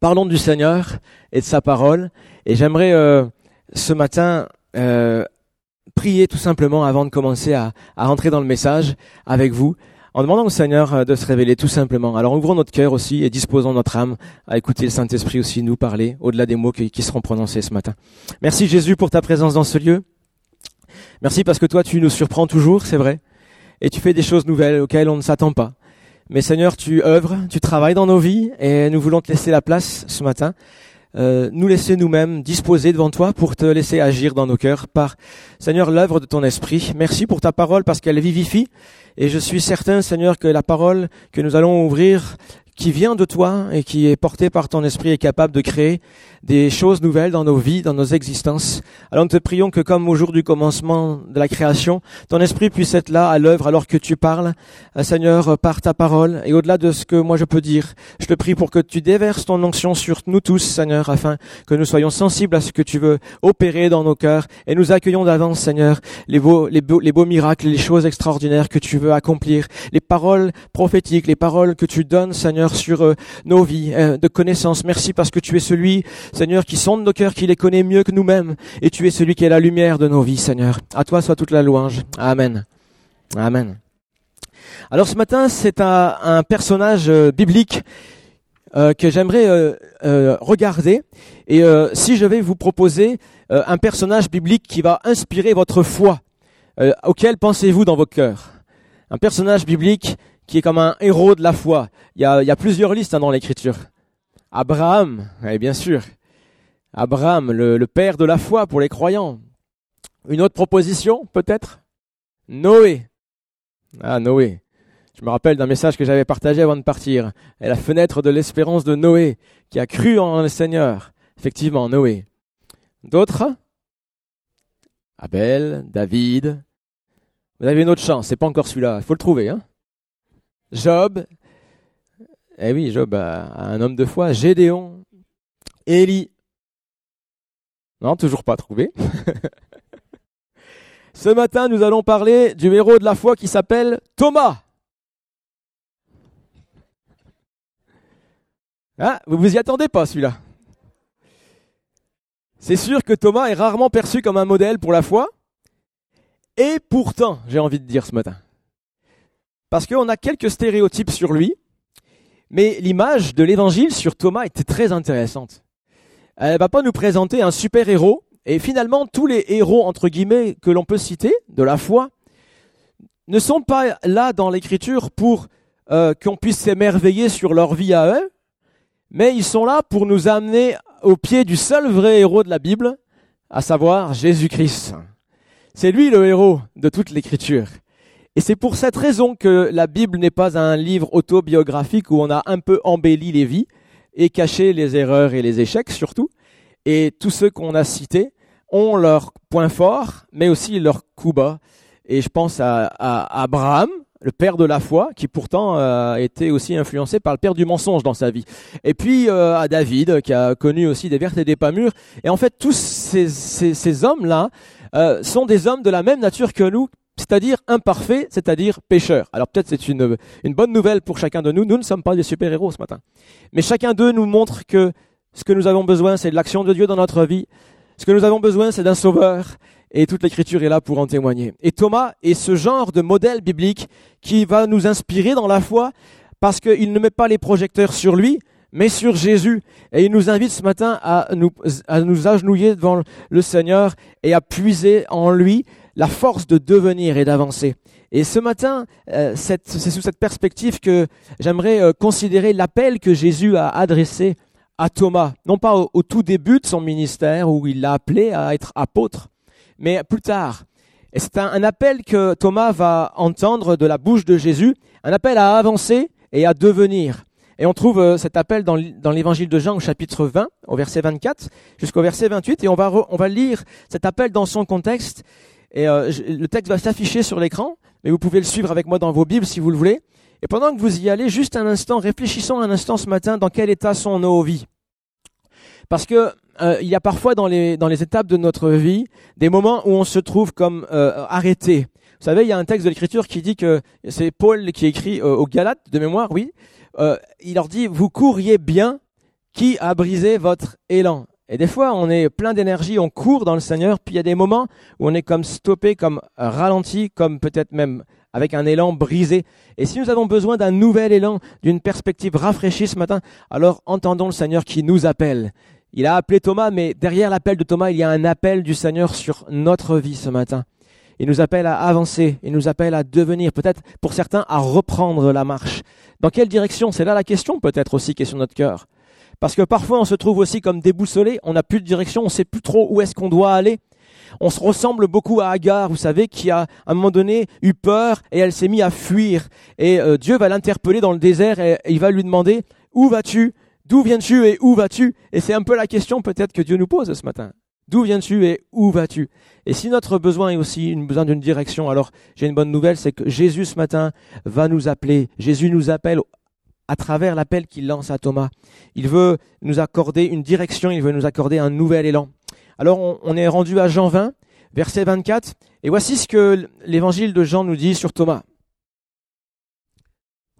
Parlons du Seigneur et de sa parole. Et j'aimerais euh, ce matin euh, prier tout simplement avant de commencer à, à, rentrer dans le message avec vous, en demandant au Seigneur euh, de se révéler tout simplement. Alors ouvrons notre cœur aussi et disposons notre âme à écouter le Saint-Esprit aussi nous parler au-delà des mots qui, qui seront prononcés ce matin. Merci Jésus pour ta présence dans ce lieu. Merci parce que toi tu nous surprends toujours, c'est vrai, et tu fais des choses nouvelles auxquelles on ne s'attend pas. Mais Seigneur, tu œuvres, tu travailles dans nos vies et nous voulons te laisser la place ce matin. Euh, nous laisser nous-mêmes disposer devant toi pour te laisser agir dans nos cœurs par, Seigneur, l'œuvre de ton esprit. Merci pour ta parole parce qu'elle vivifie. Et je suis certain, Seigneur, que la parole que nous allons ouvrir qui vient de toi et qui est porté par ton esprit est capable de créer des choses nouvelles dans nos vies, dans nos existences. Alors nous te prions que comme au jour du commencement de la création, ton esprit puisse être là à l'œuvre alors que tu parles, euh, Seigneur, par ta parole et au-delà de ce que moi je peux dire. Je te prie pour que tu déverses ton onction sur nous tous, Seigneur, afin que nous soyons sensibles à ce que tu veux opérer dans nos cœurs et nous accueillons d'avance, Seigneur, les beaux, les beaux, les beaux miracles, les choses extraordinaires que tu veux accomplir, les paroles prophétiques, les paroles que tu donnes, Seigneur, sur euh, nos vies euh, de connaissance. Merci parce que tu es celui, Seigneur, qui sonde nos cœurs, qui les connaît mieux que nous-mêmes. Et tu es celui qui est la lumière de nos vies, Seigneur. À toi soit toute la louange. Amen. Amen. Alors ce matin, c'est un, personnage euh, biblique euh, que j'aimerais euh, regarder. Et si je vais vous proposer un personnage biblique qui va inspirer votre foi, auquel pensez-vous dans vos cœurs? Un personnage biblique qui est comme un héros de la foi. Il y a, plusieurs listes hein, dans l'écriture. Abraham, oui, bien sûr. Abraham, le, père de la foi pour les croyants. Une autre proposition, peut-être? Noé. Ah, Noé. Je me rappelle d'un message que j'avais partagé avant de partir. Et la fenêtre de l'espérance de Noé, qui a cru en le Seigneur. Effectivement, Noé. D'autres? Abel, David. Vous avez une autre chance, c'est pas encore celui-là. Il faut le trouver, hein Job, eh oui, Job a un homme de foi, Gédéon, Élie. Non, toujours pas trouvé. Ce matin, nous allons parler du héros de la foi qui s'appelle Thomas. Ah, vous vous y attendez pas celui-là. C'est sûr que Thomas est rarement perçu comme un modèle pour la foi. Et pourtant, j'ai envie de dire ce matin, parce qu'on a quelques stéréotypes sur lui, mais l'image de l'évangile sur Thomas était très intéressante. Elle va pas nous présenter un super héros, et finalement tous les héros entre guillemets que l'on peut citer de la foi ne sont pas là dans l'écriture pour euh, qu'on puisse s'émerveiller sur leur vie à eux, mais ils sont là pour nous amener au pied du seul vrai héros de la Bible, à savoir Jésus-Christ. C'est lui le héros de toute l'écriture. Et c'est pour cette raison que la Bible n'est pas un livre autobiographique où on a un peu embelli les vies et caché les erreurs et les échecs surtout. Et tous ceux qu'on a cités ont leurs points forts, mais aussi leurs coups bas. Et je pense à, à Abraham, le père de la foi, qui pourtant euh, été aussi influencé par le père du mensonge dans sa vie. Et puis euh, à David, qui a connu aussi des vertes et des pas mûres. Et en fait, tous ces, ces, ces hommes-là euh, sont des hommes de la même nature que nous, c'est-à-dire imparfaits, c'est-à-dire pécheurs. Alors peut-être c'est une, une bonne nouvelle pour chacun de nous, nous ne sommes pas des super-héros ce matin. Mais chacun d'eux nous montre que ce que nous avons besoin, c'est de l'action de Dieu dans notre vie. Ce que nous avons besoin, c'est d'un sauveur. Et toute l'écriture est là pour en témoigner. Et Thomas est ce genre de modèle biblique qui va nous inspirer dans la foi parce qu'il ne met pas les projecteurs sur lui, mais sur Jésus. Et il nous invite ce matin à nous, à nous agenouiller devant le Seigneur et à puiser en lui la force de devenir et d'avancer. Et ce matin, euh, c'est sous cette perspective que j'aimerais euh, considérer l'appel que Jésus a adressé à Thomas, non pas au, tout début de son ministère où il l'a appelé à être apôtre, mais plus tard. Et c'est un, un, appel que Thomas va entendre de la bouche de Jésus, un appel à avancer et à devenir. Et on trouve euh, cet appel dans, dans l'évangile de Jean au chapitre 20, au verset 24 jusqu'au verset 28, et on va, on va lire cet appel dans son contexte. Et euh, le texte va s'afficher sur l'écran, mais vous pouvez le suivre avec moi dans vos Bibles si vous le voulez. Et pendant que vous y allez, juste un instant, réfléchissons un instant ce matin dans quel état sont nos vies. Parce que euh, il y a parfois dans les, étapes de notre vie des moments où on se trouve comme euh, arrêté. Vous savez, il y a un texte de l'Écriture qui dit que c'est Paul qui écrit aux Galates de mémoire, oui. il leur dit vous courriez bien Qui a brisé votre élan? Et des fois, on est plein d'énergie, on court dans le Seigneur, puis il y a des moments où on est comme stoppé, comme ralenti, comme peut-être même avec un élan brisé. Et si nous avons besoin d'un nouvel élan, d'une perspective rafraîchie ce matin, alors entendons le Seigneur qui nous appelle. Il a appelé Thomas, mais derrière l'appel de Thomas, il y a un appel du Seigneur sur notre vie ce matin. Il nous appelle à avancer, il nous appelle à devenir, peut-être pour certains, à reprendre la marche. Dans quelle direction? C'est là la question peut-être aussi qui est sur notre cœur. Parce que parfois on se trouve aussi comme déboussolé, on n'a plus de direction, on ne sait plus trop où est-ce qu'on doit aller. On se ressemble beaucoup à Agar, vous savez, qui a à un moment donné eu peur et elle s'est mise à fuir. Et euh, Dieu va l'interpeller dans le désert et, il va lui demander Où vas-tu? D'où viens-tu et où vas-tu? Et c'est un peu la question peut-être que Dieu nous pose ce matin. D'où viens-tu et où vas-tu? Et si notre besoin est aussi une besoin d'une direction, alors j'ai une bonne nouvelle, c'est que Jésus ce matin va nous appeler. Jésus nous appelle à travers l'appel qu'il lance à Thomas. Il veut nous accorder une direction, il veut nous accorder un nouvel élan. Alors on, est rendu à Jean 20, verset 24, et voici ce que l'évangile de Jean nous dit sur Thomas.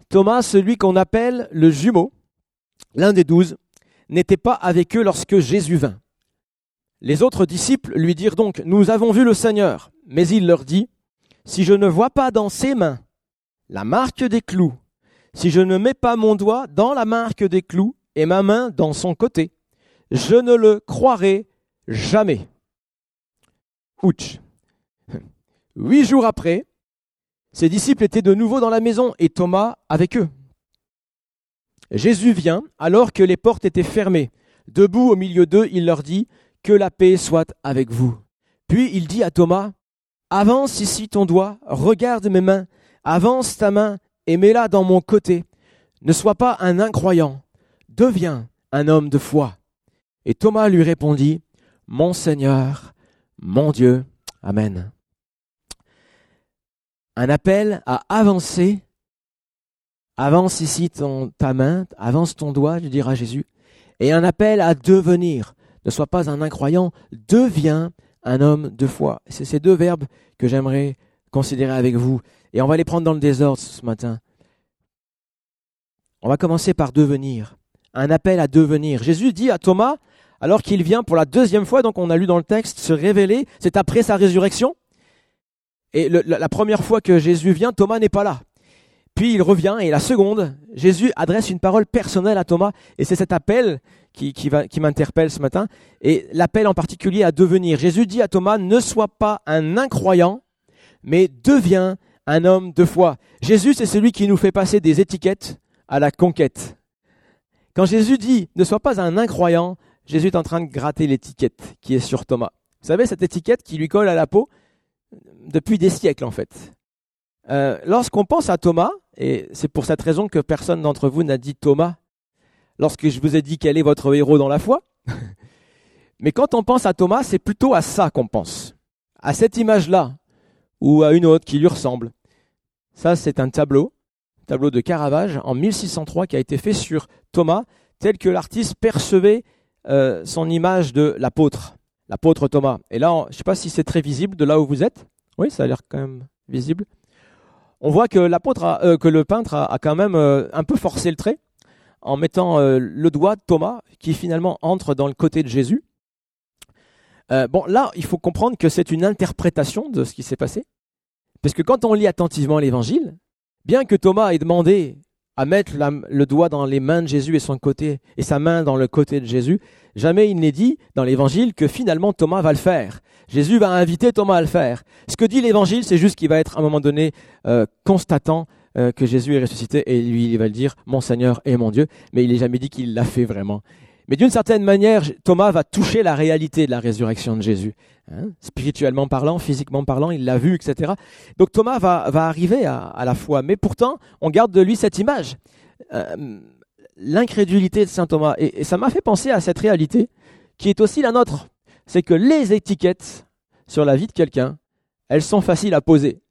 Thomas, celui qu'on appelle le jumeau, l'un des douze, n'était pas avec eux lorsque Jésus vint. Les autres disciples lui dirent donc, Nous avons vu le Seigneur. Mais il leur dit, Si je ne vois pas dans ses mains la marque des clous, si je ne mets pas mon doigt dans la marque des clous et ma main dans son côté, je ne le croirai jamais. Huit jours après, ses disciples étaient de nouveau dans la maison et Thomas avec eux. Jésus vient alors que les portes étaient fermées. Debout au milieu d'eux, il leur dit, Que la paix soit avec vous. Puis il dit à Thomas, Avance ici ton doigt, regarde mes mains, avance ta main et mets-la dans mon côté. Ne sois pas un incroyant, deviens un homme de foi. Et Thomas lui répondit, Mon Seigneur, mon Dieu. Amen. Un appel à avancer. Avance ici ton, ta main, avance ton doigt, lui dira Jésus. Et un appel à devenir. Ne sois pas un incroyant, deviens un homme de foi. C'est ces deux verbes que j'aimerais considérer avec vous. Et on va les prendre dans le désordre ce matin. On va commencer par devenir. Un appel à devenir. Jésus dit à Thomas, alors qu'il vient pour la deuxième fois, donc on a lu dans le texte, se révéler, c'est après sa résurrection. Et la première fois que Jésus vient, Thomas n'est pas là. Puis il revient et la seconde, Jésus adresse une parole personnelle à Thomas et c'est cet appel qui, qui, qui m'interpelle ce matin et l'appel en particulier à devenir. Jésus dit à Thomas, ne sois pas un incroyant, mais deviens un homme de foi. Jésus, c'est celui qui nous fait passer des étiquettes à la conquête. Quand Jésus dit ne sois pas un incroyant, Jésus est en train de gratter l'étiquette qui est sur Thomas. Vous savez, cette étiquette qui lui colle à la peau depuis des siècles en fait. Euh, lorsqu'on pense à Thomas, et c'est pour cette raison que personne d'entre vous n'a dit Thomas, lorsque je vous ai dit quel est votre héros dans la foi, mais quand on pense à Thomas, c'est plutôt à ça qu'on pense, à cette image-là, ou à une autre qui lui ressemble. Ça, c'est un tableau, tableau de Caravage en 1603 qui a été fait sur Thomas, tel que l'artiste percevait euh, son image de l'apôtre, l'apôtre Thomas. Et là, je ne sais pas si c'est très visible de là où vous êtes. Oui, ça a l'air quand même visible. On voit que l'apôtre, euh, que le peintre a, quand même euh, un peu forcé le trait en mettant le doigt de Thomas qui finalement entre dans le côté de Jésus. Bon, là, il faut comprendre que c'est une interprétation de ce qui s'est passé. Parce que quand on lit attentivement l'évangile, bien que Thomas ait demandé à mettre le doigt dans les mains de Jésus et son côté et sa main dans le côté de Jésus, jamais il n'est dit dans l'évangile que finalement Thomas va le faire. Jésus va inviter Thomas à le faire. Ce que dit l'évangile, c'est juste qu'il va être à un moment donné euh, constatant euh, que Jésus est ressuscité et lui il va le dire mon Seigneur et mon Dieu, mais il n'est jamais dit qu'il l'a fait vraiment. Mais d'une certaine manière, Thomas va toucher la réalité de la résurrection de Jésus. Hein, spirituellement parlant, physiquement parlant, il l'a vu, etc. Donc Thomas va, arriver à, la foi. Mais pourtant, on garde de lui cette image. Euh, l'incrédulité de Saint Thomas. Et, et ça m'a fait penser à cette réalité qui est aussi la nôtre. C'est que les étiquettes sur la vie de quelqu'un, elles sont faciles à poser.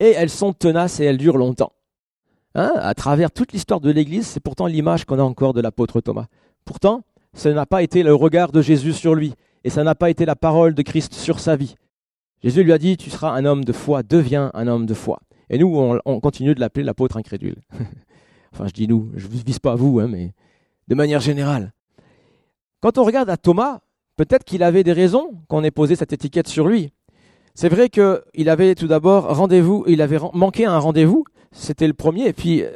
Et elles sont tenaces et elles durent longtemps. Hein, à travers toute l'histoire de l'Église, c'est pourtant l'image qu'on a encore de l'apôtre Thomas. Pourtant, ce n'a pas été le regard de Jésus sur lui, et ça n'a pas été la parole de Christ sur sa vie. Jésus lui a dit, tu seras un homme de foi, deviens un homme de foi. Et nous, on, continue de l'appeler l'apôtre incrédule. enfin, je dis nous, je ne vise pas vous, hein, mais de manière générale. Quand on regarde à Thomas, peut-être qu'il avait des raisons qu'on ait posé cette étiquette sur lui. C'est vrai qu'il avait tout d'abord rendez-vous, il avait manqué un rendez-vous, c'était le premier, et puis euh,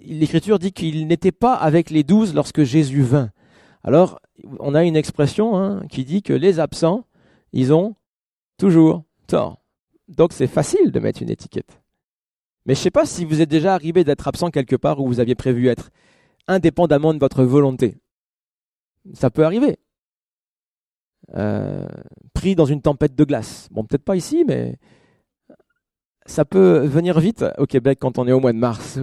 l'Écriture dit qu'il n'était pas avec les douze lorsque Jésus vint. Alors, on a une expression hein, qui dit que les absents, ils ont toujours tort. Donc c'est facile de mettre une étiquette. Mais je ne sais pas si vous êtes déjà arrivé d'être absent quelque part où vous aviez prévu être, indépendamment de votre volonté. Ça peut arriver. Euh, pris dans une tempête de glace. Bon, peut-être pas ici, mais ça peut venir vite au Québec quand on est au mois de mars.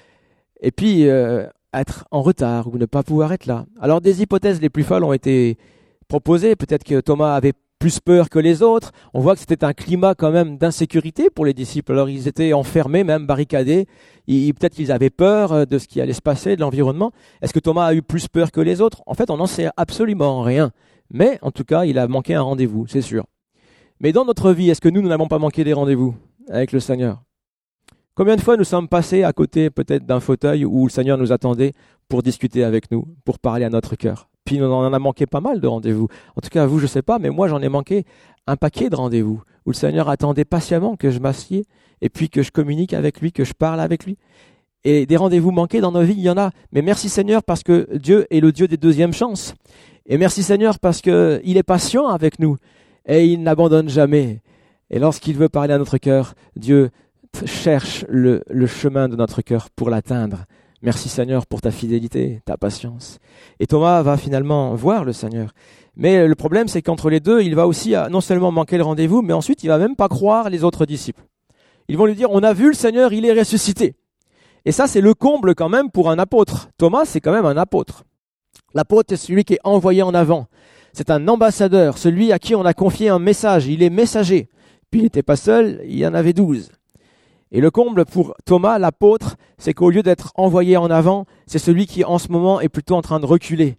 Et puis, euh, être en retard ou ne pas pouvoir être là. Alors, des hypothèses les plus folles ont été proposées. Peut-être que Thomas avait plus peur que les autres. On voit que c'était un climat quand même d'insécurité pour les disciples. Alors, ils étaient enfermés, même barricadés. Peut-être qu'ils avaient peur euh, de ce qui allait se passer, de l'environnement. Est-ce que Thomas a eu plus peur que les autres? En fait, on n'en sait absolument rien. Mais en tout cas, il a manqué un rendez-vous, c'est sûr. Mais dans notre vie, est-ce que nous, nous n'avons pas manqué des rendez-vous avec le Seigneur? Combien de fois nous sommes passés à côté peut-être d'un fauteuil où le Seigneur nous attendait pour discuter avec nous, pour parler à notre cœur? Puis on en a manqué pas mal de rendez-vous. En tout cas, vous, je ne sais pas, mais moi, j'en ai manqué un paquet de rendez-vous où le Seigneur attendait patiemment que je m'assieds et puis que je communique avec lui, que je parle avec lui. Et des rendez-vous manqués dans nos vies, il y en a. Mais merci Seigneur parce que Dieu est le Dieu des deuxièmes chances. Et merci Seigneur parce qu'il est patient avec nous et il n'abandonne jamais. Et lorsqu'il veut parler à notre cœur, Dieu cherche le, chemin de notre cœur pour l'atteindre. Merci Seigneur pour ta fidélité, ta patience. Et Thomas va finalement voir le Seigneur. Mais le problème, c'est qu'entre les deux, il va aussi non seulement manquer le rendez-vous, mais ensuite il va même pas croire les autres disciples. Ils vont lui dire, on a vu le Seigneur, il est ressuscité. Et ça, c'est le comble quand même pour un apôtre. Thomas, c'est quand même un apôtre. L'apôtre est celui qui est envoyé en avant. C'est un ambassadeur, celui à qui on a confié un message. Il est messager. Puis il n'était pas seul, il y en avait douze. Et le comble pour Thomas, l'apôtre, c'est qu'au lieu d'être envoyé en avant, c'est celui qui en ce moment est plutôt en train de reculer.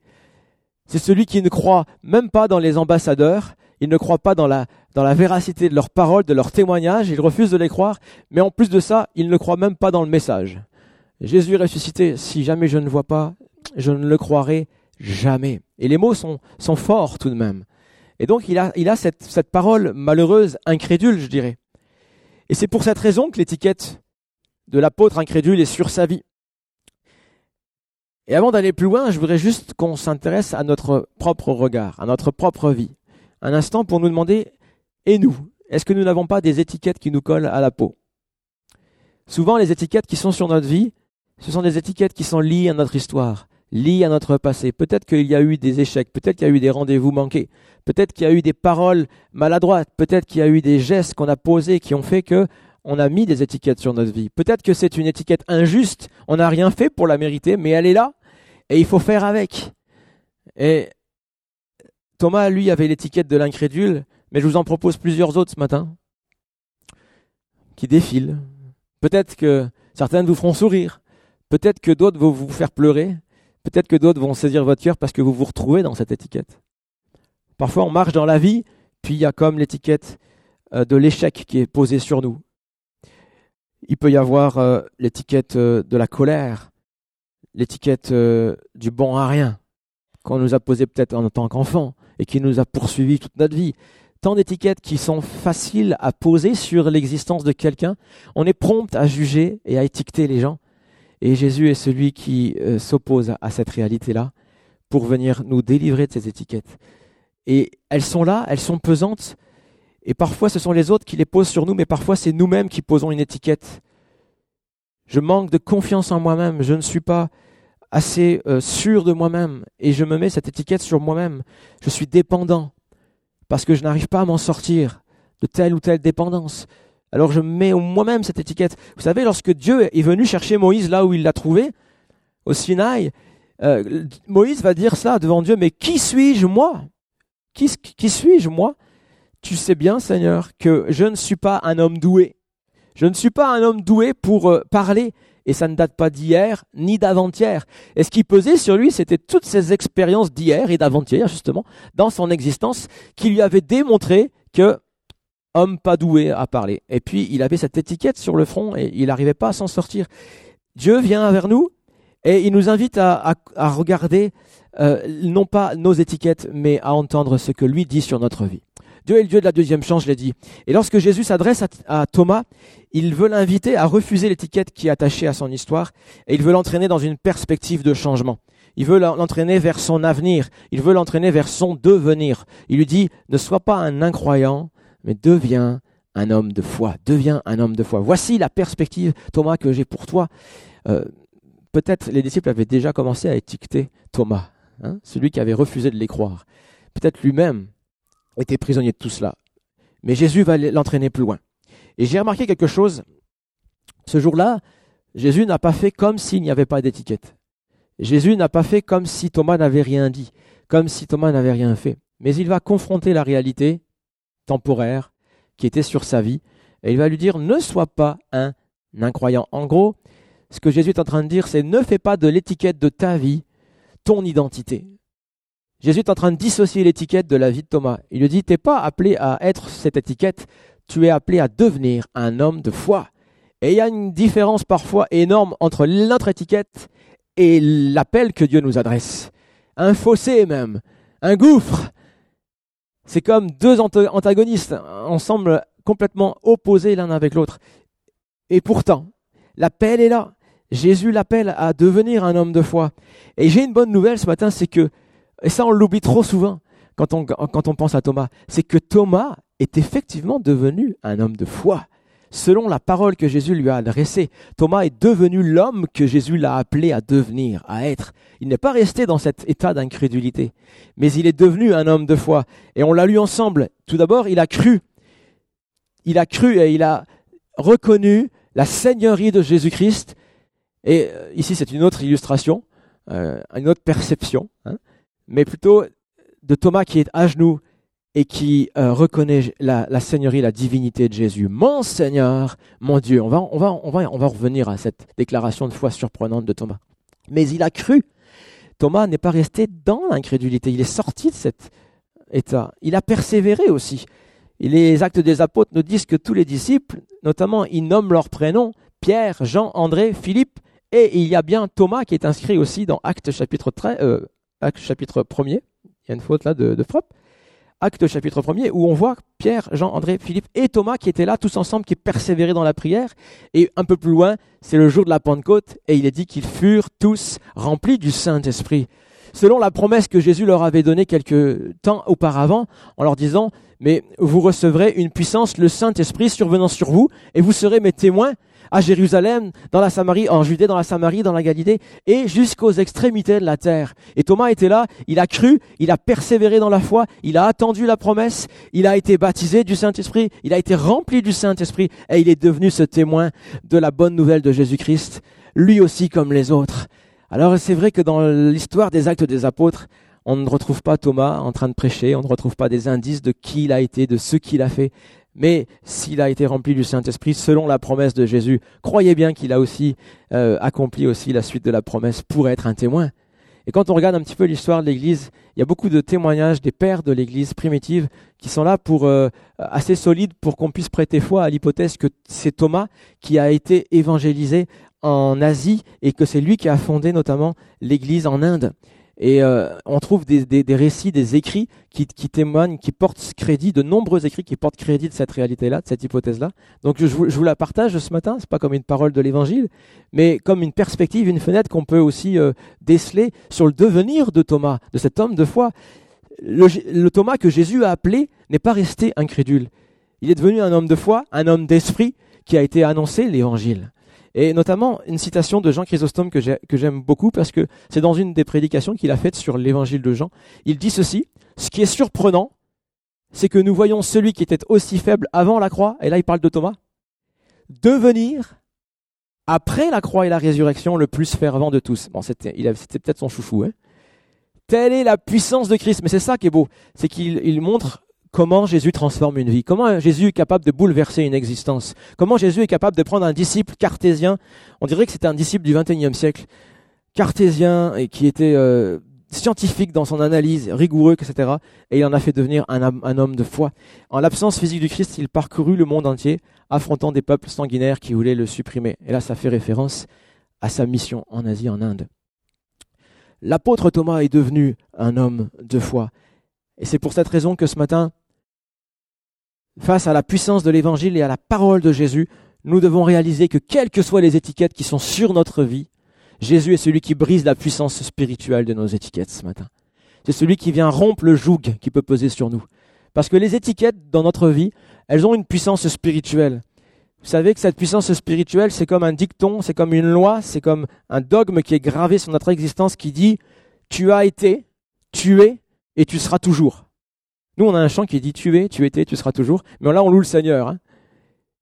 C'est celui qui ne croit même pas dans les ambassadeurs, il ne croit pas dans la, véracité de leurs paroles, de leurs témoignages, il refuse de les croire, mais en plus de ça, il ne croit même pas dans le message. Jésus ressuscité, si jamais je ne vois pas, je ne le croirai Jamais. Et les mots sont, forts tout de même. Et donc il a, cette parole malheureuse, incrédule, je dirais. Et c'est pour cette raison que l'étiquette de l'apôtre incrédule est sur sa vie. Et avant d'aller plus loin, je voudrais juste qu'on s'intéresse à notre propre regard, à notre propre vie. Un instant pour nous demander, et nous Est-ce que nous n'avons pas des étiquettes qui nous collent à la peau? Souvent, les étiquettes qui sont sur notre vie, ce sont des étiquettes qui sont liées à notre histoire, lié à notre passé. Peut-être qu'il y a eu des échecs, peut-être qu'il y a eu des rendez-vous manqués, peut-être qu'il y a eu des paroles maladroites, peut-être qu'il y a eu des gestes qu'on a posés qui ont fait que on a mis des étiquettes sur notre vie. Peut-être que c'est une étiquette injuste, on n'a rien fait pour la mériter, mais elle est là et il faut faire avec. Et Thomas, lui, avait l'étiquette de l'incrédule, mais je vous en propose plusieurs autres ce matin qui défilent. Peut-être que certaines vous feront sourire, peut-être que d'autres vont vous faire pleurer, Peut-être que d'autres vont saisir votre cœur parce que vous vous retrouvez dans cette étiquette. Parfois, on marche dans la vie, puis il y a comme l'étiquette euh, de l'échec qui est posée sur nous. Il peut y avoir euh, l'étiquette euh, de la colère, l'étiquette du bon à rien, qu'on nous a posé peut-être en tant qu'enfant et qui nous a poursuivis toute notre vie. Tant d'étiquettes qui sont faciles à poser sur l'existence de quelqu'un. On est prompt à juger et à étiqueter les gens. Et Jésus est celui qui euh, s'oppose à cette réalité-là pour venir nous délivrer de ces étiquettes. Et elles sont là, elles sont pesantes, et parfois ce sont les autres qui les posent sur nous, mais parfois c'est nous-mêmes qui posons une étiquette. Je manque de confiance en moi-même, je ne suis pas assez euh, sûr de moi-même, et je me mets cette étiquette sur moi-même. Je suis dépendant, parce que je n'arrive pas à m'en sortir de telle ou telle dépendance. Alors je mets moi-même cette étiquette. Vous savez, lorsque Dieu est venu chercher Moïse là où il l'a trouvé, au Sinaï, euh, Moïse va dire ça devant Dieu, mais qui suis-je moi? Qui, qui suis-je moi? Tu sais bien, Seigneur, que je ne suis pas un homme doué. Je ne suis pas un homme doué pour euh, parler, et ça ne date pas d'hier ni d'avant-hier. Et ce qui pesait sur lui, c'était toutes ces expériences d'hier et d'avant-hier, justement, dans son existence, qui lui avaient démontré que homme pas doué à parler. Et puis il avait cette étiquette sur le front et il n'arrivait pas à s'en sortir. Dieu vient vers nous et il nous invite à, regarder euh, non pas nos étiquettes, mais à entendre ce que lui dit sur notre vie. Dieu est le Dieu de la deuxième chance, je l'ai dit. Et lorsque Jésus s'adresse à, Thomas, il veut l'inviter à refuser l'étiquette qui est attachée à son histoire et il veut l'entraîner dans une perspective de changement. Il veut l'entraîner vers son avenir. Il veut l'entraîner vers son devenir. Il lui dit, ne sois pas un incroyant, mais deviens un homme de foi. Deviens un homme de foi. Voici la perspective, Thomas, que j'ai pour toi. Euh, peut-être les disciples avaient déjà commencé à étiqueter Thomas, hein, celui qui avait refusé de les croire. Peut-être lui-même était prisonnier de tout cela. Mais Jésus va l'entraîner plus loin. Et j'ai remarqué quelque chose. Ce jour-là, Jésus n'a pas fait comme s'il n'y avait pas d'étiquette. Jésus n'a pas fait comme si Thomas n'avait rien dit, comme si Thomas n'avait rien fait. Mais il va confronter la réalité temporaire qui était sur sa vie et il va lui dire ne sois pas un incroyant. En gros, ce que Jésus est en train de dire, c'est ne fais pas de l'étiquette de ta vie ton identité. Jésus est en train de dissocier l'étiquette de la vie de Thomas. Il lui dit, tu n'es pas appelé à être cette étiquette, tu es appelé à devenir un homme de foi. Et il y a une différence parfois énorme entre notre étiquette et l'appel que Dieu nous adresse. Un fossé même, un gouffre. C'est comme deux antagonistes, ensemble complètement opposés l'un avec l'autre. Et pourtant, l'appel est là. Jésus l'appelle à devenir un homme de foi. Et j'ai une bonne nouvelle ce matin, c'est que et ça, on l'oublie trop souvent quand on, quand on pense à Thomas. C'est que Thomas est effectivement devenu un homme de foi. Selon la parole que Jésus lui a adressée, Thomas est devenu l'homme que Jésus l'a appelé à devenir, à être. Il n'est pas resté dans cet état d'incrédulité, mais il est devenu un homme de foi. Et on l'a lu ensemble. Tout d'abord, il a cru. Il a cru et il a reconnu la seigneurie de Jésus-Christ. Et euh, ici, c'est une autre illustration, euh, une autre perception. Hein mais plutôt de Thomas qui est à genoux et qui euh, reconnaît la, seigneurie, la divinité de Jésus. Mon Seigneur, mon Dieu. On va, on, va, on, va, on va revenir à cette déclaration de foi surprenante de Thomas. Mais il a cru. Thomas n'est pas resté dans l'incrédulité, il est sorti de cet état. Il a persévéré aussi. Les actes des apôtres nous disent que tous les disciples, notamment, ils nomment leurs prénoms, Pierre, Jean, André, Philippe, et il y a bien Thomas qui est inscrit aussi dans Actes chapitre 13, euh, Acte chapitre 1er. Il y a une faute là de, de frappe. Acte chapitre 1er, où on voit Pierre, Jean, André, Philippe et Thomas qui étaient là tous ensemble, qui persévéraient dans la prière. Et un peu plus loin, c'est le jour de la Pentecôte, et il est dit qu'ils furent tous remplis du Saint-Esprit. Selon la promesse que Jésus leur avait donnée quelque temps auparavant, en leur disant, mais vous recevrez une puissance, le Saint-Esprit survenant sur vous, et vous serez mes témoins à Jérusalem, dans la Samarie, en Judée, dans la Samarie, dans la Galilée, et jusqu'aux extrémités de la terre. Et Thomas était là, il a cru, il a persévéré dans la foi, il a attendu la promesse, il a été baptisé du Saint-Esprit, il a été rempli du Saint-Esprit, et il est devenu ce témoin de la bonne nouvelle de Jésus-Christ, lui aussi comme les autres. Alors c'est vrai que dans l'histoire des actes des apôtres, on ne retrouve pas Thomas en train de prêcher, on ne retrouve pas des indices de qui il a été, de ce qu'il a fait. Mais s'il a été rempli du Saint-Esprit selon la promesse de Jésus, croyez bien qu'il a aussi euh, accompli aussi la suite de la promesse pour être un témoin. Et quand on regarde un petit peu l'histoire de l'Église, il y a beaucoup de témoignages des pères de l'Église primitive qui sont là pour euh, assez solides pour qu'on puisse prêter foi à l'hypothèse que c'est Thomas qui a été évangélisé en Asie et que c'est lui qui a fondé notamment l'Église en Inde. Et euh, on trouve des, des, des, récits, des écrits qui, qui, témoignent, qui portent crédit, de nombreux écrits qui portent crédit de cette réalité-là, de cette hypothèse-là. Donc je je vous, la partage ce matin, c'est pas comme une parole de l'Évangile, mais comme une perspective, une fenêtre qu'on peut aussi euh, déceler sur le devenir de Thomas, de cet homme de foi. Le, le Thomas que Jésus a appelé n'est pas resté incrédule. Il est devenu un homme de foi, un homme d'esprit qui a été annoncé l'Évangile. Et notamment une citation de Jean Chrysostome que j'aime beaucoup parce que c'est dans une des prédications qu'il a faites sur l'évangile de Jean. Il dit ceci, ce qui est surprenant, c'est que nous voyons celui qui était aussi faible avant la croix, et là il parle de Thomas, devenir, après la croix et la résurrection, le plus fervent de tous. Bon, c'était peut-être son chouchou. Hein Telle est la puissance de Christ. Mais c'est ça qui est beau, c'est qu'il montre comment Jésus transforme une vie, comment Jésus est capable de bouleverser une existence, comment Jésus est capable de prendre un disciple cartésien, on dirait que c'était un disciple du XXIe siècle, cartésien et qui était euh, scientifique dans son analyse, rigoureux, etc. Et il en a fait devenir un, un homme de foi. En l'absence physique du Christ, il parcourut le monde entier, affrontant des peuples sanguinaires qui voulaient le supprimer. Et là, ça fait référence à sa mission en Asie, en Inde. l'apôtre Thomas est devenu un homme de foi. Et c'est pour cette raison que ce matin, face à la puissance de l'évangile et à la parole de Jésus, nous devons réaliser que quelles que soient les étiquettes qui sont sur notre vie, Jésus est celui qui brise la puissance spirituelle de nos étiquettes ce matin. C'est celui qui vient rompre le joug qui peut peser sur nous. Parce que les étiquettes dans notre vie, elles ont une puissance spirituelle. Vous savez que cette puissance spirituelle, c'est comme un dicton, c'est comme une loi, c'est comme un dogme qui est gravé sur notre existence qui dit tu as été, tu es et tu seras toujours. Nous, on a un chant qui dit tu es, tu étais, tu seras toujours. Mais là, on loue le Seigneur. Hein.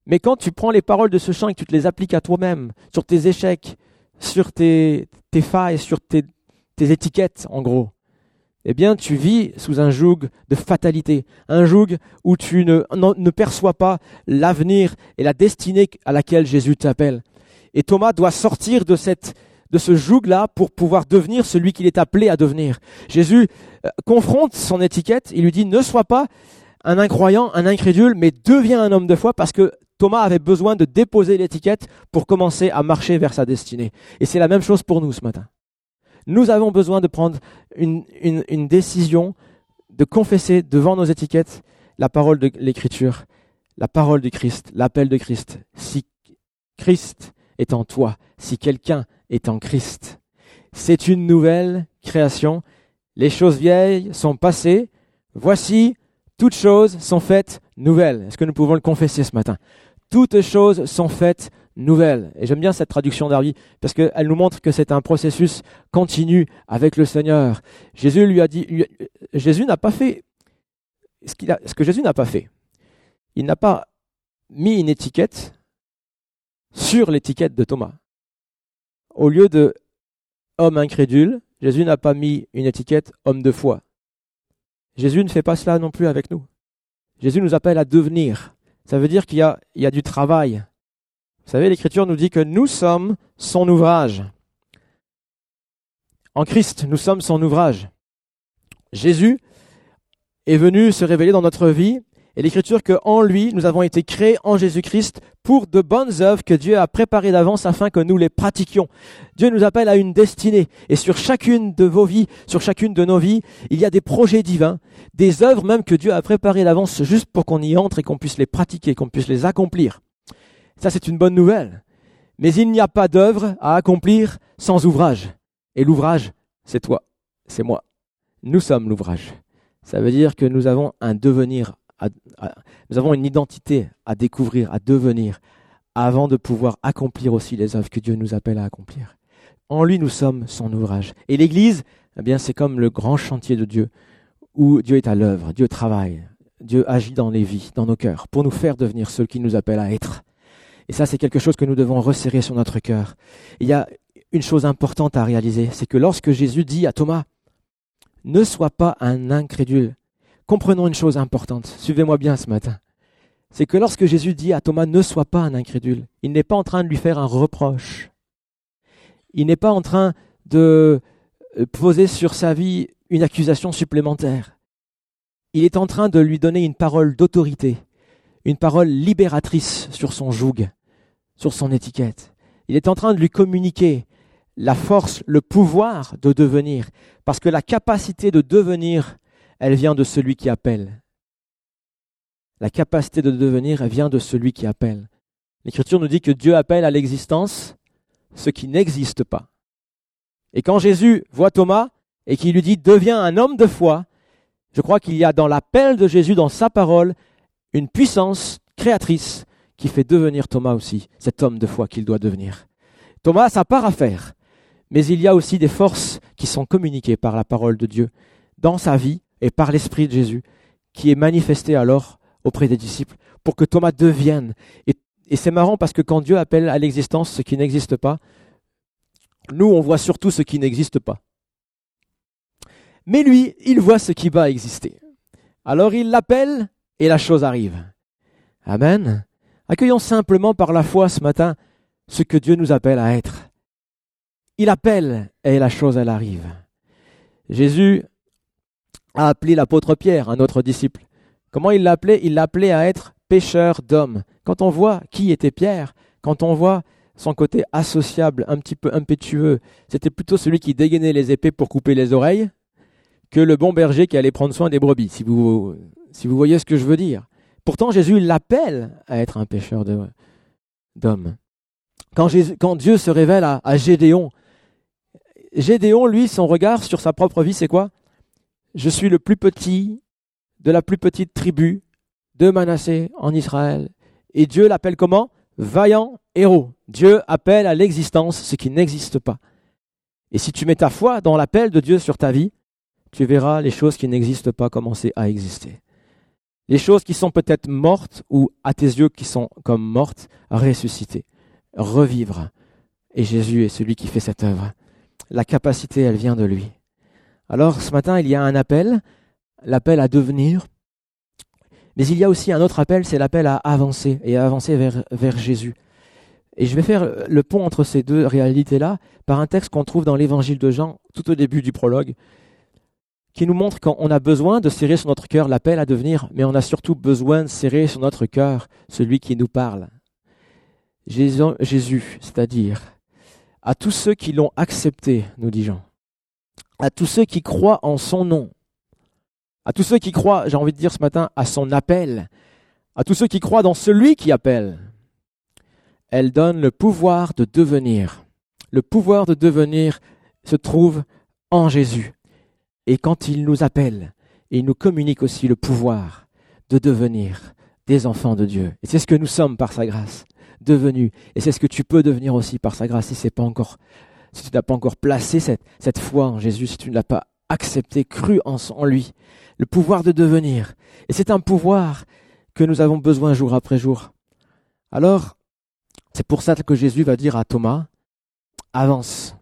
Mais quand tu prends les paroles de ce chant et que tu te les appliques à toi-même, sur tes échecs, sur tes, tes failles, sur tes, tes étiquettes, en gros, eh bien, tu vis sous un joug de fatalité, un joug où tu ne, ne perçois pas l'avenir et la destinée à laquelle Jésus t'appelle. Et Thomas doit sortir de cette, de ce joug-là pour pouvoir devenir celui qu'il est appelé à devenir. Jésus euh, confronte son étiquette, il lui dit, ne sois pas un incroyant, un incrédule, mais deviens un homme de foi parce que Thomas avait besoin de déposer l'étiquette pour commencer à marcher vers sa destinée. Et c'est la même chose pour nous ce matin. Nous avons besoin de prendre une, une, décision, de confesser devant nos étiquettes la parole de l'Écriture, la parole du Christ, l'appel de Christ. Si Christ est en toi, si quelqu'un est en Christ, c'est une nouvelle création. Les choses vieilles sont passées. Voici, toutes choses sont faites nouvelles. Est-ce que nous pouvons le confesser ce matin? Toutes choses sont faites nouvelle. Et j'aime bien cette traduction d'Arby parce qu'elle nous montre que c'est un processus continu avec le Seigneur. Jésus lui a dit, Jésus n'a pas fait ce, ce que Jésus n'a pas fait. Il n'a pas mis une étiquette sur l'étiquette de Thomas. Au lieu de homme incrédule, Jésus n'a pas mis une étiquette homme de foi. Jésus ne fait pas cela non plus avec nous. Jésus nous appelle à devenir. Ça veut dire qu'il y y a du travail. Vous savez, l'Écriture nous dit que nous sommes son ouvrage. En Christ, nous sommes son ouvrage. Jésus est venu se révéler dans notre vie et l'Écriture qu'en lui, nous avons été créés en Jésus-Christ pour de bonnes œuvres que Dieu a préparées d'avance afin que nous les pratiquions. Dieu nous appelle à une destinée et sur chacune de vos vies, sur chacune de nos vies, il y a des projets divins, des œuvres même que Dieu a préparées d'avance juste pour qu'on y entre et qu'on puisse les pratiquer, qu'on puisse les accomplir. Ça, c'est une bonne nouvelle. Mais il n'y a pas d'œuvre à accomplir sans ouvrage. Et l'ouvrage, c'est toi, c'est moi. Nous sommes l'ouvrage. Ça veut dire que nous avons un devenir, nous avons une identité à découvrir, à devenir, avant de pouvoir accomplir aussi les œuvres que Dieu nous appelle à accomplir. En lui, nous sommes son ouvrage. Et l'Église, eh bien, c'est comme le grand chantier de Dieu, où Dieu est à l'œuvre, Dieu travaille, Dieu agit dans les vies, dans nos cœurs, pour nous faire devenir ceux qu'il nous appelle à être. Et ça, c'est quelque chose que nous devons resserrer sur notre cœur. Il y a une chose importante à réaliser, c'est que lorsque Jésus dit à Thomas, ne sois pas un incrédule, comprenons une chose importante, suivez-moi bien ce matin, c'est que lorsque Jésus dit à Thomas, ne sois pas un incrédule, il n'est pas en train de lui faire un reproche, il n'est pas en train de euh, poser sur sa vie une accusation supplémentaire, il est en train de lui donner une parole d'autorité, une parole libératrice sur son joug, sur son étiquette. Il est en train de lui communiquer la force, le pouvoir de devenir, parce que la capacité de devenir, elle vient de celui qui appelle. La capacité de devenir, elle vient de celui qui appelle. L'Écriture nous dit que Dieu appelle à l'existence ce qui n'existe pas. Et quand Jésus voit Thomas et qu'il lui dit deviens un homme de foi, je crois qu'il y a dans l'appel de Jésus, dans sa parole, une puissance créatrice qui fait devenir Thomas aussi cet homme de foi qu'il doit devenir. Thomas a sa part à faire, mais il y a aussi des forces qui sont communiquées par la parole de Dieu dans sa vie et par l'Esprit de Jésus, qui est manifesté alors auprès des disciples pour que Thomas devienne. Et, c'est marrant parce que quand Dieu appelle à l'existence ce qui n'existe pas, nous on voit surtout ce qui n'existe pas. Mais lui, il voit ce qui va exister. Alors il l'appelle et la chose arrive. Amen. Accueillons simplement par la foi ce matin ce que Dieu nous appelle à être. Il appelle et la chose, elle arrive. Jésus a appelé l'apôtre Pierre, un autre disciple. Comment il l'appelait? Il l'appelait à être pêcheur d'hommes. Quand on voit qui était Pierre, quand on voit son côté associable, un petit peu impétueux, c'était plutôt celui qui dégainait les épées pour couper les oreilles que le bon berger qui allait prendre soin des brebis, si vous, si vous voyez ce que je veux dire. Pourtant, Jésus l'appelle à être un pêcheur d'hommes. Quand, quand, Dieu se révèle à, à Gédéon, Gédéon, lui, son regard sur sa propre vie, c'est quoi? Je suis le plus petit de la plus petite tribu de Manassé en Israël. Et Dieu l'appelle comment? Vaillant héros. Dieu appelle à l'existence ce qui n'existe pas. Et si tu mets ta foi dans l'appel de Dieu sur ta vie, tu verras les choses qui n'existent pas commencer à exister. Les choses qui sont peut-être mortes ou à tes yeux qui sont comme mortes, ressusciter, revivre. Et Jésus est celui qui fait cette œuvre. La capacité, elle vient de lui. Alors ce matin, il y a un appel, l'appel à devenir, mais il y a aussi un autre appel, c'est l'appel à avancer et à avancer vers, Jésus. Et je vais faire le pont entre ces deux réalités-là par un texte qu'on trouve dans l'évangile de Jean, tout au début du prologue, qui nous montre qu'on a besoin de serrer sur notre cœur l'appel à devenir, mais on a surtout besoin de serrer sur notre cœur celui qui nous parle. Jésus, c'est-à-dire à tous ceux qui l'ont accepté, nous dit Jean, à tous ceux qui croient en son nom, à tous ceux qui croient, j'ai envie de dire ce matin, à son appel, à tous ceux qui croient dans celui qui appelle, elle donne le pouvoir de devenir. Le pouvoir de devenir se trouve en Jésus. Et quand il nous appelle, il nous communique aussi le pouvoir de devenir des enfants de Dieu. Et c'est ce que nous sommes par sa grâce, devenus. Et c'est ce que tu peux devenir aussi par sa grâce si c'est pas encore, si tu n'as pas encore placé cette, cette foi en Jésus, si tu ne l'as pas accepté, cru en, en lui, le pouvoir de devenir. Et c'est un pouvoir que nous avons besoin jour après jour. Alors, c'est pour ça que Jésus va dire à Thomas, avance.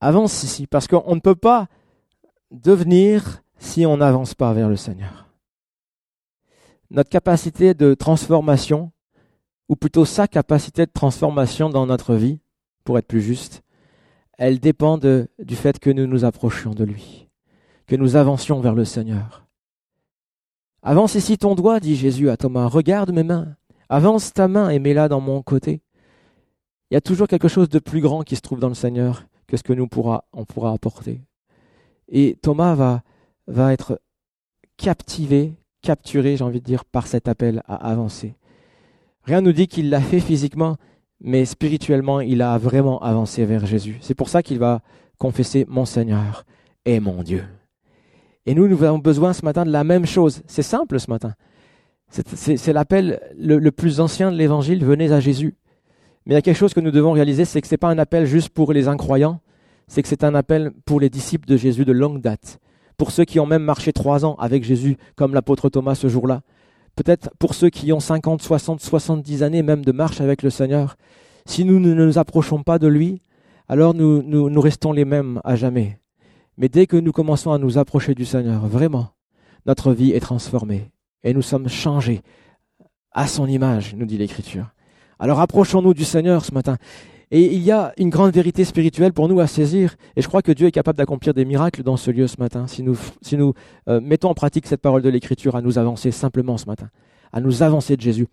Avance ici, parce qu'on ne peut pas devenir si on n'avance pas vers le Seigneur. Notre capacité de transformation, ou plutôt sa capacité de transformation dans notre vie, pour être plus juste, elle dépend du fait que nous nous approchions de lui que nous avancions vers le Seigneur. Avance ici ton doigt, dit Jésus à Thomas, regarde mes mains, avance ta main et mets-la dans mon côté. Il y a toujours quelque chose de plus grand qui se trouve dans le Seigneur que ce que nous pourra, on pourra apporter. Et Thomas va, va être captivé, capturé, j'ai envie de dire, par cet appel à avancer. Rien ne nous dit qu'il l'a fait physiquement, mais spirituellement, il a vraiment avancé vers Jésus. C'est pour ça qu'il va confesser Mon Seigneur et mon Dieu. Et nous, nous avons besoin ce matin de la même chose. C'est simple ce matin. C'est l'appel le, plus ancien de l'évangile, venez à Jésus. Mais il y a quelque chose que nous devons réaliser, c'est que ce n'est pas un appel juste pour les incroyants, c'est que c'est un appel pour les disciples de Jésus de longue date, pour ceux qui ont même marché trois ans avec Jésus, comme l'apôtre Thomas ce jour-là, peut-être pour ceux qui ont 50, 60, 70 années même de marche avec le Seigneur. Si nous ne nous approchons pas de lui, alors nous, restons les mêmes à jamais. Mais dès que nous commençons à nous approcher du Seigneur, vraiment, notre vie est transformée et nous sommes changés à son image, nous dit l'Écriture. Alors approchons-nous du Seigneur ce matin. Et il y a une grande vérité spirituelle pour nous à saisir, et je crois que Dieu est capable d'accomplir des miracles dans ce lieu ce matin, si nous, si nous euh, mettons en pratique cette parole de l'Écriture, à nous avancer simplement ce matin, à nous avancer de Jésus.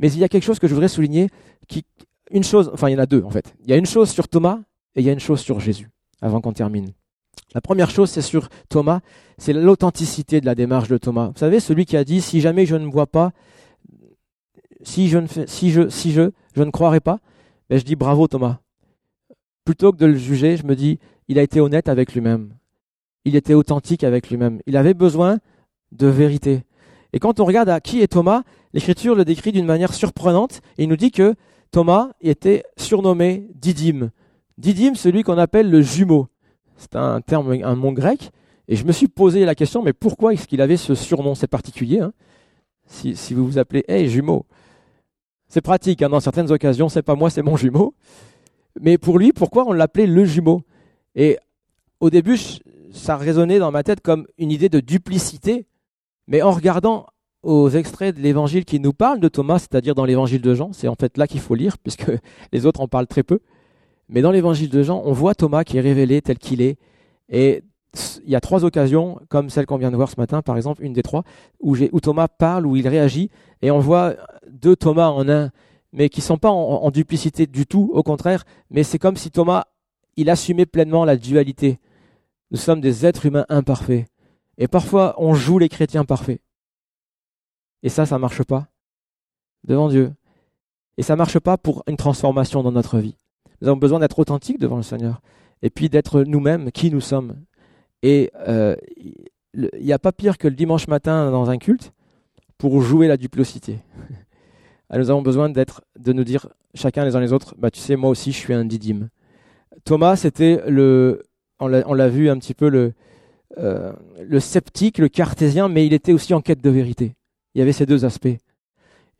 Mais il y a quelque chose que je voudrais souligner, qui, une chose, enfin il y en a deux en fait. Il y a une chose sur Thomas et il y a une chose sur Jésus, avant qu'on termine. La première chose, c'est sur Thomas, c'est l'authenticité de la démarche de Thomas. Vous savez, celui qui a dit, si jamais je ne vois pas, si je ne, fais, si je, si je, je ne croirai pas, ben je dis bravo Thomas. Plutôt que de le juger, je me dis, il a été honnête avec lui-même. Il était authentique avec lui-même. Il avait besoin de vérité. Et quand on regarde à qui est Thomas, l'Écriture le décrit d'une manière surprenante et il nous dit que Thomas était surnommé Didyme. Didyme, celui qu'on appelle le jumeau. C'est un terme, un mot grec. Et je me suis posé la question, mais pourquoi est-ce qu'il avait ce surnom? C'est particulier. Hein si, si, vous vous appelez Hey jumeau, c'est pratique. Hein dans certaines occasions, c'est pas moi, c'est mon jumeau. Mais pour lui, pourquoi on l'appelait le jumeau? Et au début, ça résonnait dans ma tête comme une idée de duplicité. Mais en regardant aux extraits de l'évangile qui nous parlent de Thomas, c'est-à-dire dans l'évangile de Jean, c'est en fait là qu'il faut lire, puisque les autres en parlent très peu. Mais dans l'évangile de Jean, on voit Thomas qui est révélé tel qu'il est. Et il y a trois occasions, comme celle qu'on vient de voir ce matin, par exemple, une des trois, où, Thomas parle, où il réagit, et on voit deux Thomas en un. mais qui sont pas en, duplicité du tout, au contraire, mais c'est comme si Thomas, il assumait pleinement la dualité. Nous sommes des êtres humains imparfaits. Et parfois, on joue les chrétiens parfaits. Et ça, ça marche pas devant Dieu. Et ça marche pas pour une transformation dans notre vie. Nous avons besoin d'être authentiques devant le Seigneur. Et puis d'être nous-mêmes qui nous sommes. Et euh, il n'y a pas pire que le dimanche matin dans un culte pour jouer la duplicité. Ah, nous avons besoin d'être, de nous dire chacun les uns les autres, bah tu sais, moi aussi je suis un didyme. Thomas, c'était le, on l'a vu un petit peu euh, le sceptique, le cartésien, mais il était aussi en quête de vérité. Il y avait ces deux aspects.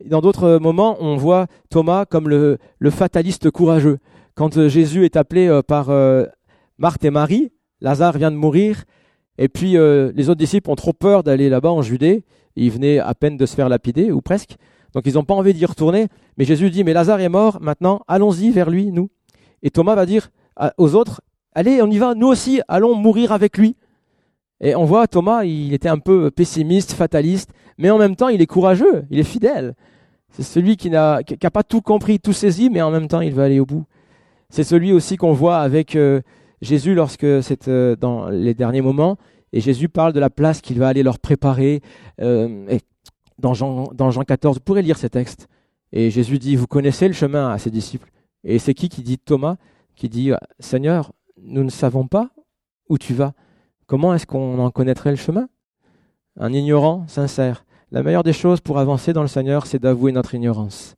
Dans d'autres moments, on voit Thomas comme le, fataliste courageux. Quand euh, Jésus est appelé euh, par Marthe et Marie, Lazare vient de mourir, et puis les autres disciples ont trop peur d'aller là-bas en Judée. Ils venaient à peine de se faire lapider, ou presque. Donc ils n'ont pas envie d'y retourner. Mais Jésus dit, mais Lazare est mort, maintenant allons-y vers lui, nous. Et Thomas va dire aux autres, allez, on y va, nous aussi, allons mourir avec lui. Et on voit Thomas, il était un peu pessimiste, fataliste, mais en même temps, il est courageux, il est fidèle. C'est celui qui n'a pas tout compris, tout saisi, mais en même temps, il va aller au bout. C'est celui aussi qu'on voit avec euh, Jésus lorsque c'est euh, dans les derniers moments, et Jésus parle de la place qu'il va aller leur préparer. Euh, dans Jean, dans Jean 14, vous pourrez lire ces textes. Et Jésus dit, vous connaissez le chemin à ses disciples. Et c'est qui qui dit Thomas, qui dit, Seigneur, nous ne savons pas où tu vas. Comment est-ce qu'on en connaîtrait le chemin? Un ignorant sincère. La meilleure des choses pour avancer dans le Seigneur, c'est d'avouer notre ignorance.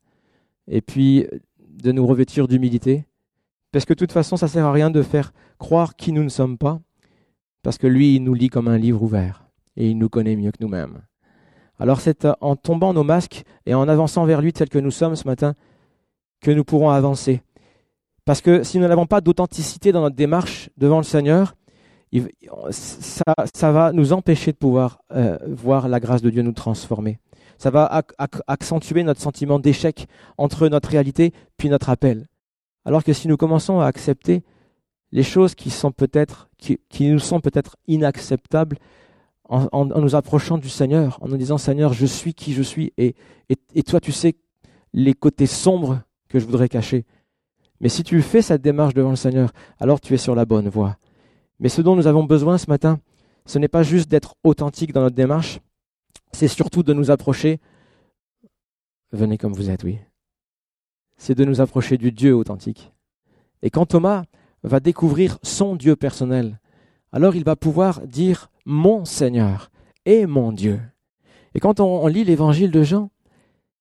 Et puis de nous revêtir d'humilité. Parce que de toute façon, ça ne sert à rien de faire croire qui nous ne sommes pas. Parce que lui, il nous lit comme un livre ouvert. Et il nous connaît mieux que nous-mêmes. Alors c'est en tombant nos masques et en avançant vers lui tel que nous sommes ce matin que nous pourrons avancer. Parce que si nous n'avons pas d'authenticité dans notre démarche devant le Seigneur, ça, va nous empêcher de pouvoir euh, voir la grâce de Dieu nous transformer. Ça va accentuer notre sentiment d'échec entre notre réalité puis notre appel. Alors que si nous commençons à accepter les choses qui sont peut-être, qui, nous sont peut-être inacceptables, en, nous approchant du Seigneur, en nous disant Seigneur, je suis qui je suis, et, et toi tu sais les côtés sombres que je voudrais cacher. Mais si tu fais cette démarche devant le Seigneur, alors tu es sur la bonne voie. Mais ce dont nous avons besoin ce matin, ce n'est pas juste d'être authentique dans notre démarche, c'est surtout de nous approcher. Venez comme vous êtes, oui. C'est de nous approcher du Dieu authentique. Et quand Thomas va découvrir son Dieu personnel, alors il va pouvoir dire mon Seigneur et mon Dieu. Et quand on, lit l'évangile de Jean,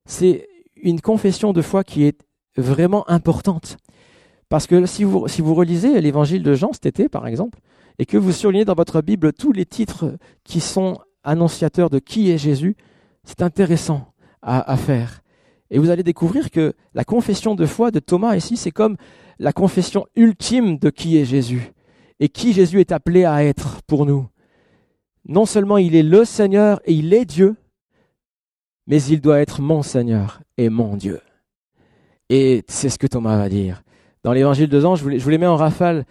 c'est une confession de foi qui est vraiment importante. Parce que si vous, relisez l'évangile de Jean cet été, par exemple, et que vous surlignez dans votre Bible tous les titres qui sont annonciateurs de qui est Jésus, c'est intéressant à, faire. Et vous allez découvrir que la confession de foi de Thomas ici, c'est comme la confession ultime de qui est Jésus et qui Jésus est appelé à être pour nous. Non seulement il est le Seigneur et il est Dieu, mais il doit être mon Seigneur et mon Dieu. Et c'est ce que Thomas va dire. Dans l'évangile de Jean, je vous, les, mets en rafale.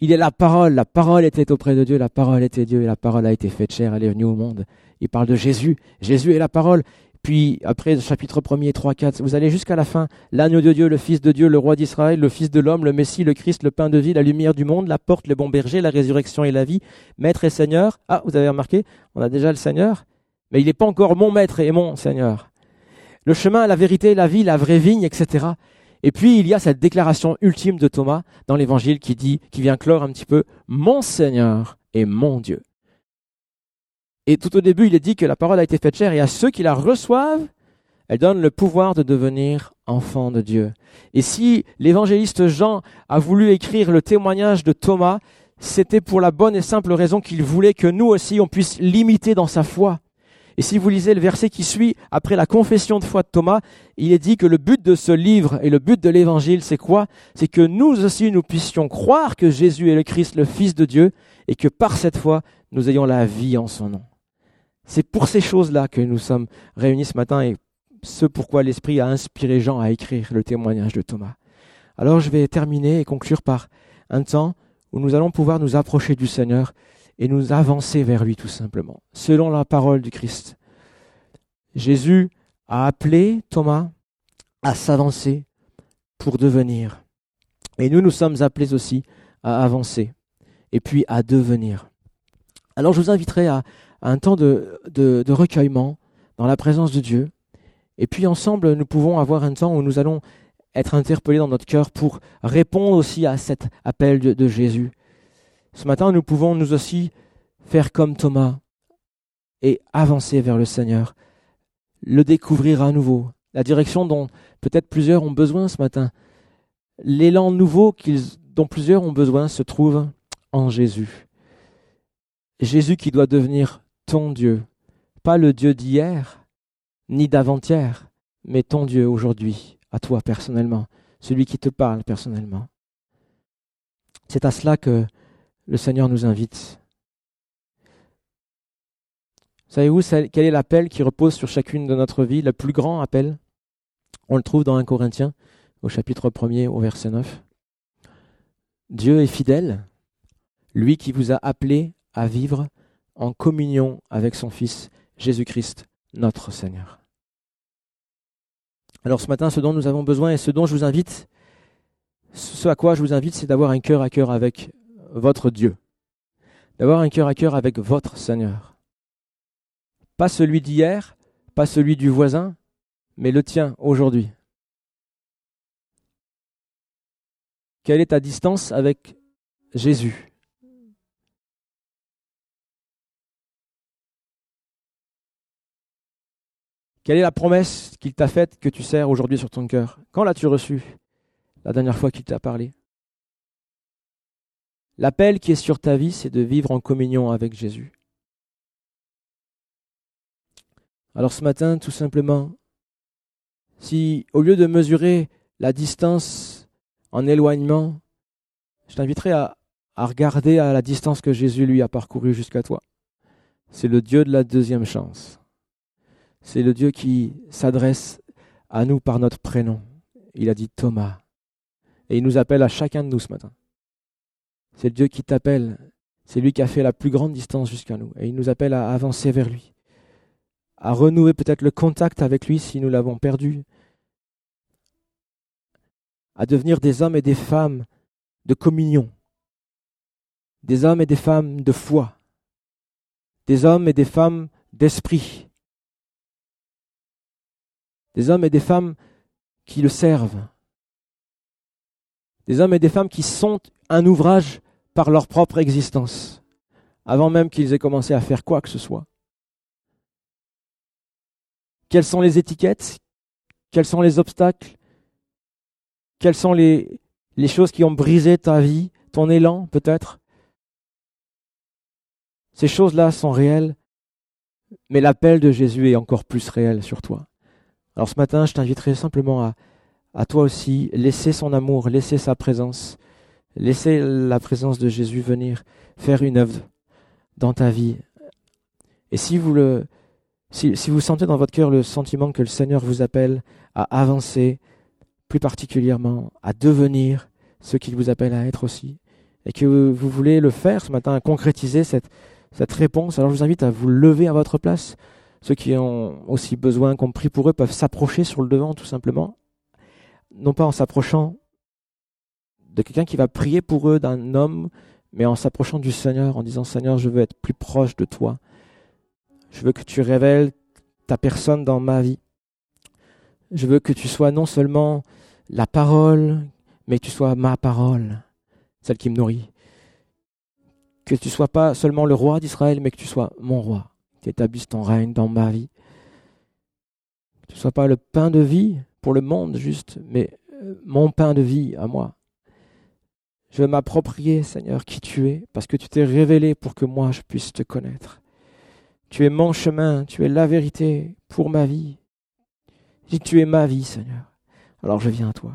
Il est la parole, la parole était auprès de Dieu, la parole était Dieu et la parole a été faite chair, elle est venue au monde. Il parle de Jésus, Jésus est la parole. Puis après, chapitre 1er, 3, 4, vous allez jusqu'à la fin. L'agneau de Dieu, le Fils de Dieu, le roi d'Israël, le Fils de l'homme, le Messie, le Christ, le pain de vie, la lumière du monde, la porte, le bon berger, la résurrection et la vie, maître et Seigneur. Ah, vous avez remarqué, on a déjà le Seigneur, mais il n'est pas encore mon maître et mon Seigneur le chemin, la vérité, la vie, la vraie vigne, etc. Et puis il y a cette déclaration ultime de Thomas dans l'évangile qui dit, qui vient clore un petit peu, mon Seigneur et mon Dieu. Et tout au début, il est dit que la parole a été faite chair et à ceux qui la reçoivent, elle donne le pouvoir de devenir enfants de Dieu. Et si l'évangéliste Jean a voulu écrire le témoignage de Thomas, c'était pour la bonne et simple raison qu'il voulait que nous aussi on puisse l'imiter dans sa foi. Et si vous lisez le verset qui suit, après la confession de foi de Thomas, il est dit que le but de ce livre et le but de l'évangile, c'est quoi? C'est que nous aussi, nous puissions croire que Jésus est le Christ, le Fils de Dieu, et que par cette foi, nous ayons la vie en son nom. C'est pour ces choses-là que nous sommes réunis ce matin et ce pourquoi l'Esprit a inspiré Jean à écrire le témoignage de Thomas. Alors je vais terminer et conclure par un temps où nous allons pouvoir nous approcher du Seigneur et nous avancer vers lui tout simplement, selon la parole du Christ. Jésus a appelé Thomas à s'avancer pour devenir. Et nous, nous sommes appelés aussi à avancer et puis à devenir. Alors je vous inviterai à, un temps de, recueillement dans la présence de Dieu. Et puis ensemble, nous pouvons avoir un temps où nous allons être interpellés dans notre cœur pour répondre aussi à cet appel de Jésus. Ce matin, nous pouvons nous aussi faire comme Thomas et avancer vers le Seigneur, le découvrir à nouveau, la direction dont peut-être plusieurs ont besoin ce matin, l'élan nouveau dont plusieurs ont besoin se trouve en Jésus. Jésus qui doit devenir ton Dieu, pas le Dieu d'hier, ni d'avant-hier, mais ton Dieu aujourd'hui, à toi personnellement, celui qui te parle personnellement. C'est à cela que le Seigneur nous invite. Savez-vous quel est l'appel qui repose sur chacune de notre vie, le plus grand appel On le trouve dans 1 Corinthiens, au chapitre 1er, au verset 9. Dieu est fidèle, lui qui vous a appelé à vivre en communion avec son Fils Jésus-Christ, notre Seigneur. Alors ce matin, ce dont nous avons besoin et ce dont je vous invite, ce à quoi je vous invite, c'est d'avoir un cœur à cœur avec votre Dieu, d'avoir un cœur à cœur avec votre Seigneur. Pas celui d'hier, pas celui du voisin, mais le tien aujourd'hui. Quelle est ta distance avec Jésus? Quelle est la promesse qu'il t'a faite que tu sers aujourd'hui sur ton cœur? Quand l'as-tu reçue? La dernière fois qu'il t'a parlé? L'appel qui est sur ta vie, c'est de vivre en communion avec Jésus. Alors ce matin, tout simplement, si au lieu de mesurer la distance en éloignement, je t'inviterai à, à regarder à la distance que Jésus lui a parcourue jusqu'à toi. C'est le Dieu de la deuxième chance. C'est le Dieu qui s'adresse à nous par notre prénom. Il a dit Thomas. Et il nous appelle à chacun de nous ce matin. C'est le Dieu qui t'appelle. C'est lui qui a fait la plus grande distance jusqu'à nous. Et il nous appelle à avancer vers lui. À renouer peut-être le contact avec lui si nous l'avons perdu. À devenir des hommes et des femmes de communion. Des hommes et des femmes de foi. Des hommes et des femmes d'esprit des hommes et des femmes qui le servent, des hommes et des femmes qui sont un ouvrage par leur propre existence, avant même qu'ils aient commencé à faire quoi que ce soit. Quelles sont les étiquettes? Quels sont les obstacles? Quelles sont les, choses qui ont brisé ta vie, ton élan peut-être? Ces choses-là sont réelles, mais l'appel de Jésus est encore plus réel sur toi. Alors ce matin, je t'inviterai simplement à, à toi aussi laisser son amour, laisser sa présence, laisser la présence de Jésus venir faire une œuvre dans ta vie. Et si vous le, si, si vous sentez dans votre cœur le sentiment que le Seigneur vous appelle à avancer, plus particulièrement à devenir ce qu'il vous appelle à être aussi, et que vous voulez le faire ce matin, à concrétiser cette, cette réponse, alors je vous invite à vous lever à votre place. Ceux qui ont aussi besoin qu'on prie pour eux peuvent s'approcher sur le devant tout simplement, non pas en s'approchant de quelqu'un qui va prier pour eux, d'un homme, mais en s'approchant du Seigneur, en disant Seigneur, je veux être plus proche de toi. Je veux que tu révèles ta personne dans ma vie. Je veux que tu sois non seulement la parole, mais tu sois ma parole, celle qui me nourrit. Que tu sois pas seulement le roi d'Israël, mais que tu sois mon roi tu établisses ton règne dans ma vie. Que ce ne soit pas le pain de vie pour le monde juste, mais euh, mon pain de vie à moi. Je veux m'approprier, Seigneur, qui tu es, parce que tu t'es révélé pour que moi je puisse te connaître. Tu es mon chemin, tu es la vérité pour ma vie. Si tu es ma vie, Seigneur, alors je viens à toi.